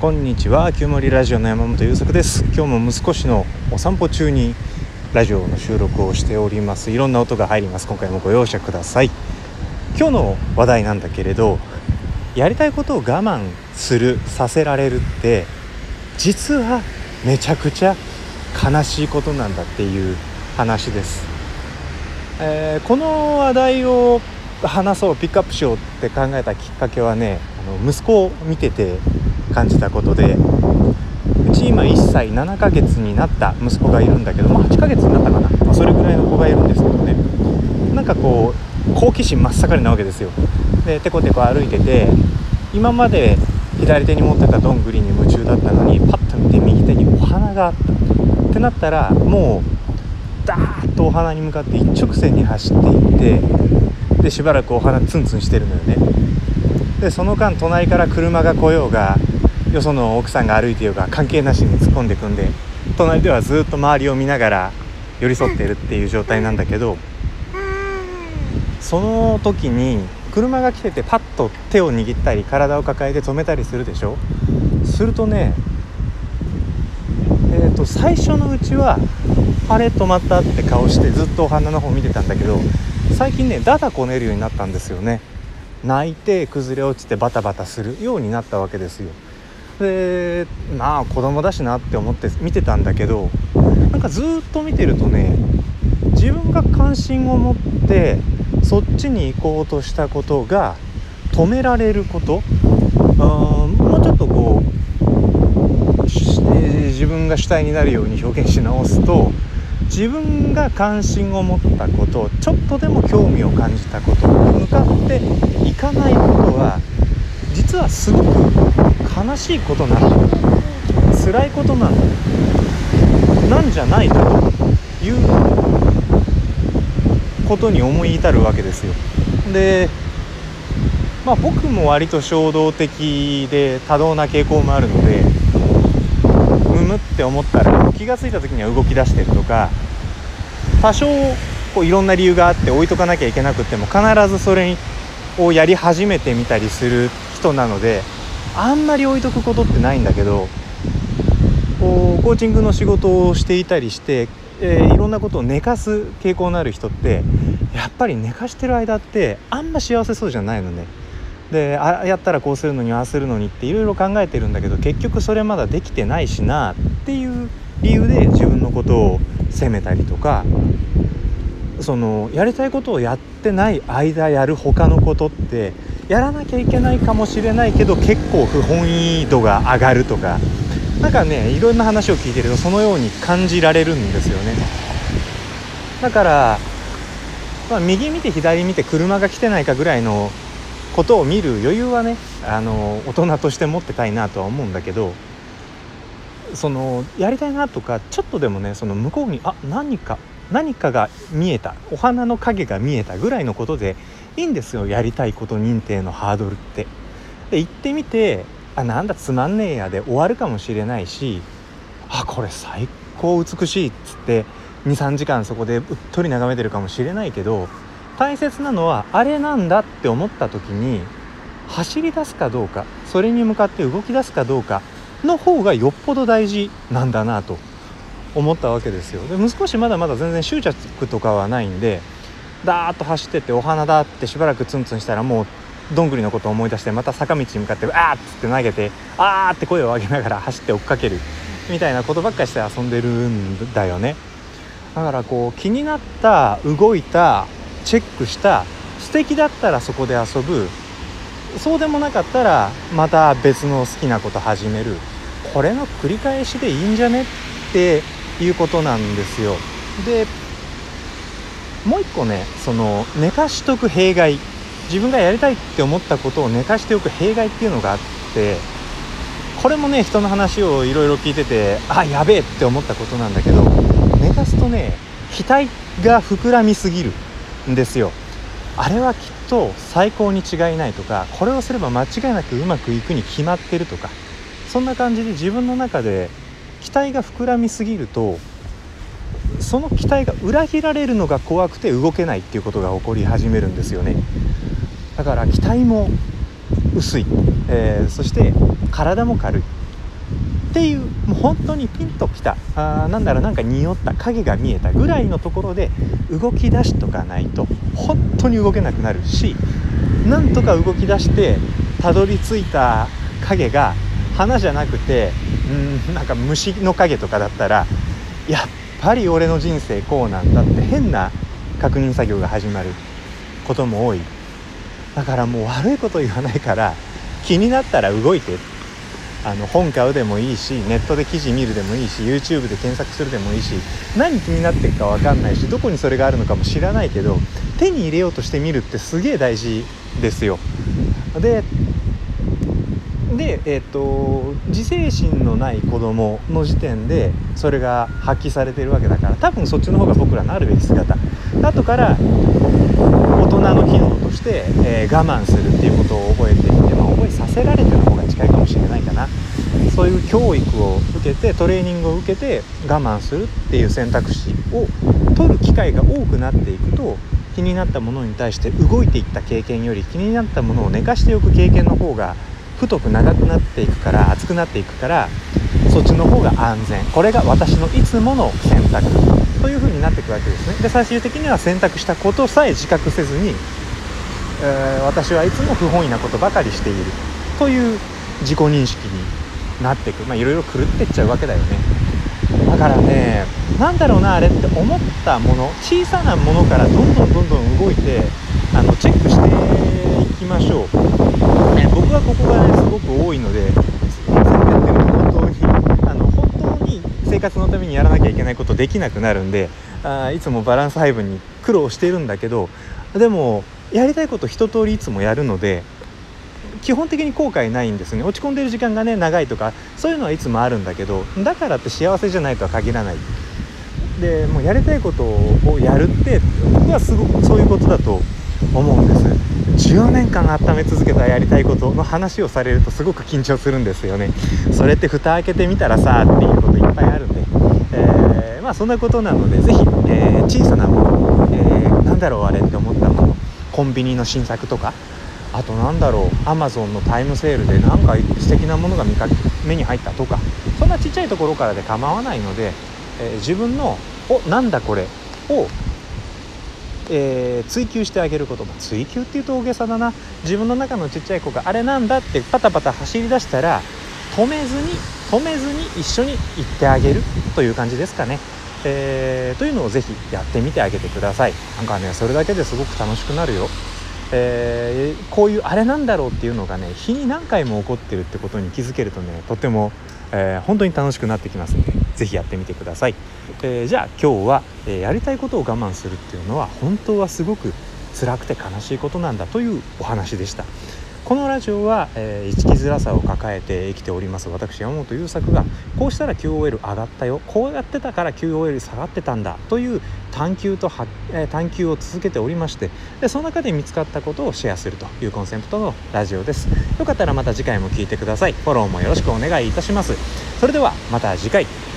こんにちは。旧森ラジオの山本優作です。今日も息子氏のお散歩中にラジオの収録をしております。いろんな音が入ります。今回もご容赦ください。今日の話題なんだけれどやりたいことを我慢するさせられるって実はめちゃくちゃ悲しいことなんだっていう話です、えー、この話題を話そうピックアップしようって考えたきっかけはねあの息子を見てて感じたことでうち今1歳7ヶ月になった息子がいるんだけど、まあ、8ヶ月になったかな、まあ、それぐらいの子がいるんですけどね。なんかこう好奇心真っ盛りなわけですよ。でテコテコ歩いてて今まで左手に持ってたどんぐりに夢中だったのにパッと見て右手にお花があった。ってなったらもうダーッとお花に向かって一直線に走っていってでしばらくお花ツンツンしてるのよね。でその間隣から車が来ようがよその奥さんが歩いてようが関係なしに突っ込んでくんで隣ではずっと周りを見ながら寄り添ってるっていう状態なんだけどその時に車が来ててパッと手を握ったり体を抱えて止めたりするでしょ？するとねえーと、最初のうちは「あれ止まった?」って顔してずっとお花の方見てたんだけど最近ねダダこねるようになったんですよね泣いて崩れ落ちてバタバタするようになったわけですよでまあ子供だしなって思って見てたんだけどなんかずっと見てるとね自分が関心を持ってそっちに行こうとしたことが止められることあもうちょっとこう自分が主体になるように表現し直すと自分が関心を持ったことちょっとでも興味を感じたことに向かっていかないことは実はすごく悲しいことなの。辛いことなの。なんじゃないかということに思い至るわけですよ。でまあ僕も割と衝動的で多動な傾向もあるのでむむって思ったら気が付いた時には動き出してるとか多少こういろんな理由があって置いとかなきゃいけなくても必ずそれをやり始めてみたりする人なのであんまり置いとくことってないんだけどこうコーチングの仕事をしていたりして、えー、いろんなことを寝かす傾向のある人ってやっぱり寝かしてる間ってあんま幸せそうじゃないのね。であやったらこうするのにああするのにっていろいろ考えてるんだけど結局それまだできてないしなっていう理由で自分のことを責めたりとかそのやりたいことをやってない間やる他のことってやらなきゃいけないかもしれないけど結構不本意度が上がるとか。何かねいろんな話を聞いてるとそのように感じられるんですよね。だから、まあ、右見て左見て車が来てないかぐらいのことを見る余裕はねあの大人として持ってたいなとは思うんだけどそのやりたいなとかちょっとでもねその向こうにあ何か何かが見えたお花の影が見えたぐらいのことでいいんですよやりたいこと認定のハードルって。で行ってみてあなんだつまんねえやで終わるかもしれないしあこれ最高美しいっつって23時間そこでうっとり眺めてるかもしれないけど大切なのはあれなんだって思った時に走り出すかどうかそれに向かって動き出すかどうかの方がよっぽど大事なんだなと思ったわけですよで息子しまだまだ全然執着とかはないんでダーッと走っててお花だってしばらくツンツンしたらもうどんぐりのことを思い出してまた坂道に向かって「あーっつって投げて「あー」って声を上げながら走って追っかけるみたいなことばっかりして遊んでるんだよね。だからこう気になった動いたチェックした素敵だったらそこで遊ぶそうでもなかったらまた別の好きなこと始める。これの繰り返しでいいんじゃねっていうことなんですよ。でもう一個ねその寝かしとく弊害。自分がやりたいって思ったことを寝かしておく弊害っていうのがあってこれもね人の話をいろいろ聞いててあやべえって思ったことなんだけど寝かすとね期待が膨らみすぎるんですよ。あれはきっと最高に違いないとかこれをすれば間違いなくうまくいくに決まってるとかそんな感じで自分の中で期待が膨らみすぎるとその期待が裏切られるのが怖くて動けないっていうことが起こり始めるんですよね。だから期待も薄い、えー、そして体も軽いっていうもう本当にピンときた。あなんだろうなんか匂った影が見えたぐらいのところで動き出しとかないと本当に動けなくなるしなんとか動き出してたどり着いた影が花じゃなくてうんなんか虫の影とかだったらやっぱり俺の人生こうなんだって変な確認作業が始まることも多いだからもう悪いこと言わないから 気になったら動いてあの本買うでもいいしネットで記事見るでもいいし YouTube で検索するでもいいし何気になってるか分かんないしどこにそれがあるのかも知らないけど手に入れようとしてみるってすげえ大事ですよ。でで、えーと、自制心のない子供の時点でそれが発揮されてるわけだから多分そっちの方が僕らのあるべき姿。後から大人の機能として、えー、我慢するっていうことを覚えていて、まあ、覚えさせられてる方が近いかもしれないかな。そういう教育を受けてトレーニングを受けて我慢するっていう選択肢を取る機会が多くなっていくと気になったものに対して動いていった経験より気になったものを寝かしておく経験の方が太く長くなっていくから熱くなっていくからそっちの方が安全。これが私のいつもの選択。という風になっていくわけですね。で最終的には選択したことさえ自覚せずに、えー、私はいつも不本意なことばかりしている。という自己認識になっていく。まあいろいろ狂ってっちゃうわけだよね。だからね何だろうなあれって思ったもの小さなものからどんどんどんどん動いてあのチェックしていきましょう、ここがねすごく多いのでその逆でも本当にあの本当に生活のためにやらなきゃいけないことできなくなるんであいつもバランス配分に苦労してるんだけどでもやりたいこと一通りいつもやるので基本的に後悔ないんですね。落ち込んでる時間がね長いとかそういうのはいつもあるんだけどだからって幸せじゃないとは限らない。でもうやりたいことをやるって僕はすごくそういうことだと思うんです。10年間温め続けたやりたいことの話をされるとすごく緊張するんですよね。それって蓋開けてみたらさっていうこといっぱいあるんで、えー、まあそんなことなので是非、えー、小さなもの、えー、なんだろうあれって思ったもの。コンビニの新作とか。あとなんだろうアマゾンのタイムセールでなんか素敵なものが見か目に入ったとか。そんなちっちゃいところからで構わないので、えー、自分の「おなんだこれ」をえー、追求してあげることも追求っていうと大げさだな自分の中のちっちゃい子があれなんだってパタパタ走り出したら止めずに止めずに一緒に行ってあげるという感じですかね。えー、というのをぜひやってみてあげてください。なんかねそれだけですごく楽しくなるよ。えー、こういうあれなんだろうっていうのがね日に何回も起こってるってことに気づけるとねとても、えー、本当に楽しくなってきますので是非やってみてください。えー、じゃあ今日は、えー、やりたいことを我慢するっていうのは本当はすごく辛くて悲しいことなんだというお話でした。このラジオは、えー、生きづらさを抱えて生きております。私山本優作がこうしたら QOL 上がったよ。こうやってたから QOL 下がってたんだ。という探求とは、えー、探求を続けておりましてでその中で見つかったことをシェアするというコンセプトのラジオです。よかったらまた次回も聴いてください。フォローもよろしくお願いいたします。それではまた次回。